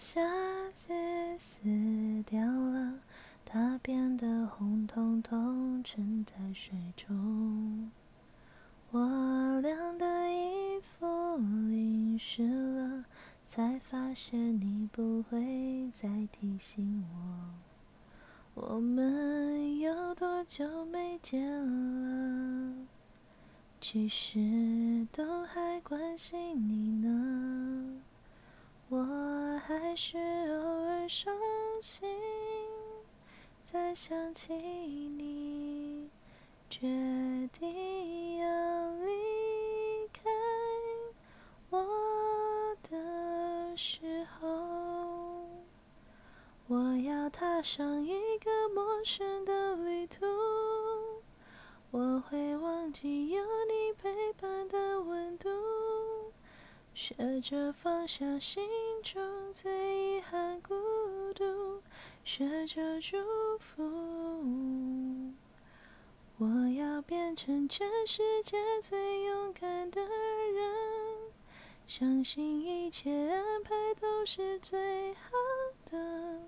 下子死掉了，它变得红彤彤，沉在水中。我晾的衣服淋湿了，才发现你不会再提醒我。我们有多久没见了？其实都还关心你呢。是偶尔伤心，再想起你，决定要离开我的时候，我要踏上一个陌生的旅途，我会忘记有你陪伴的温度。学着放下心中最遗憾孤独，学着祝福。我要变成全世界最勇敢的人，相信一切安排都是最好的。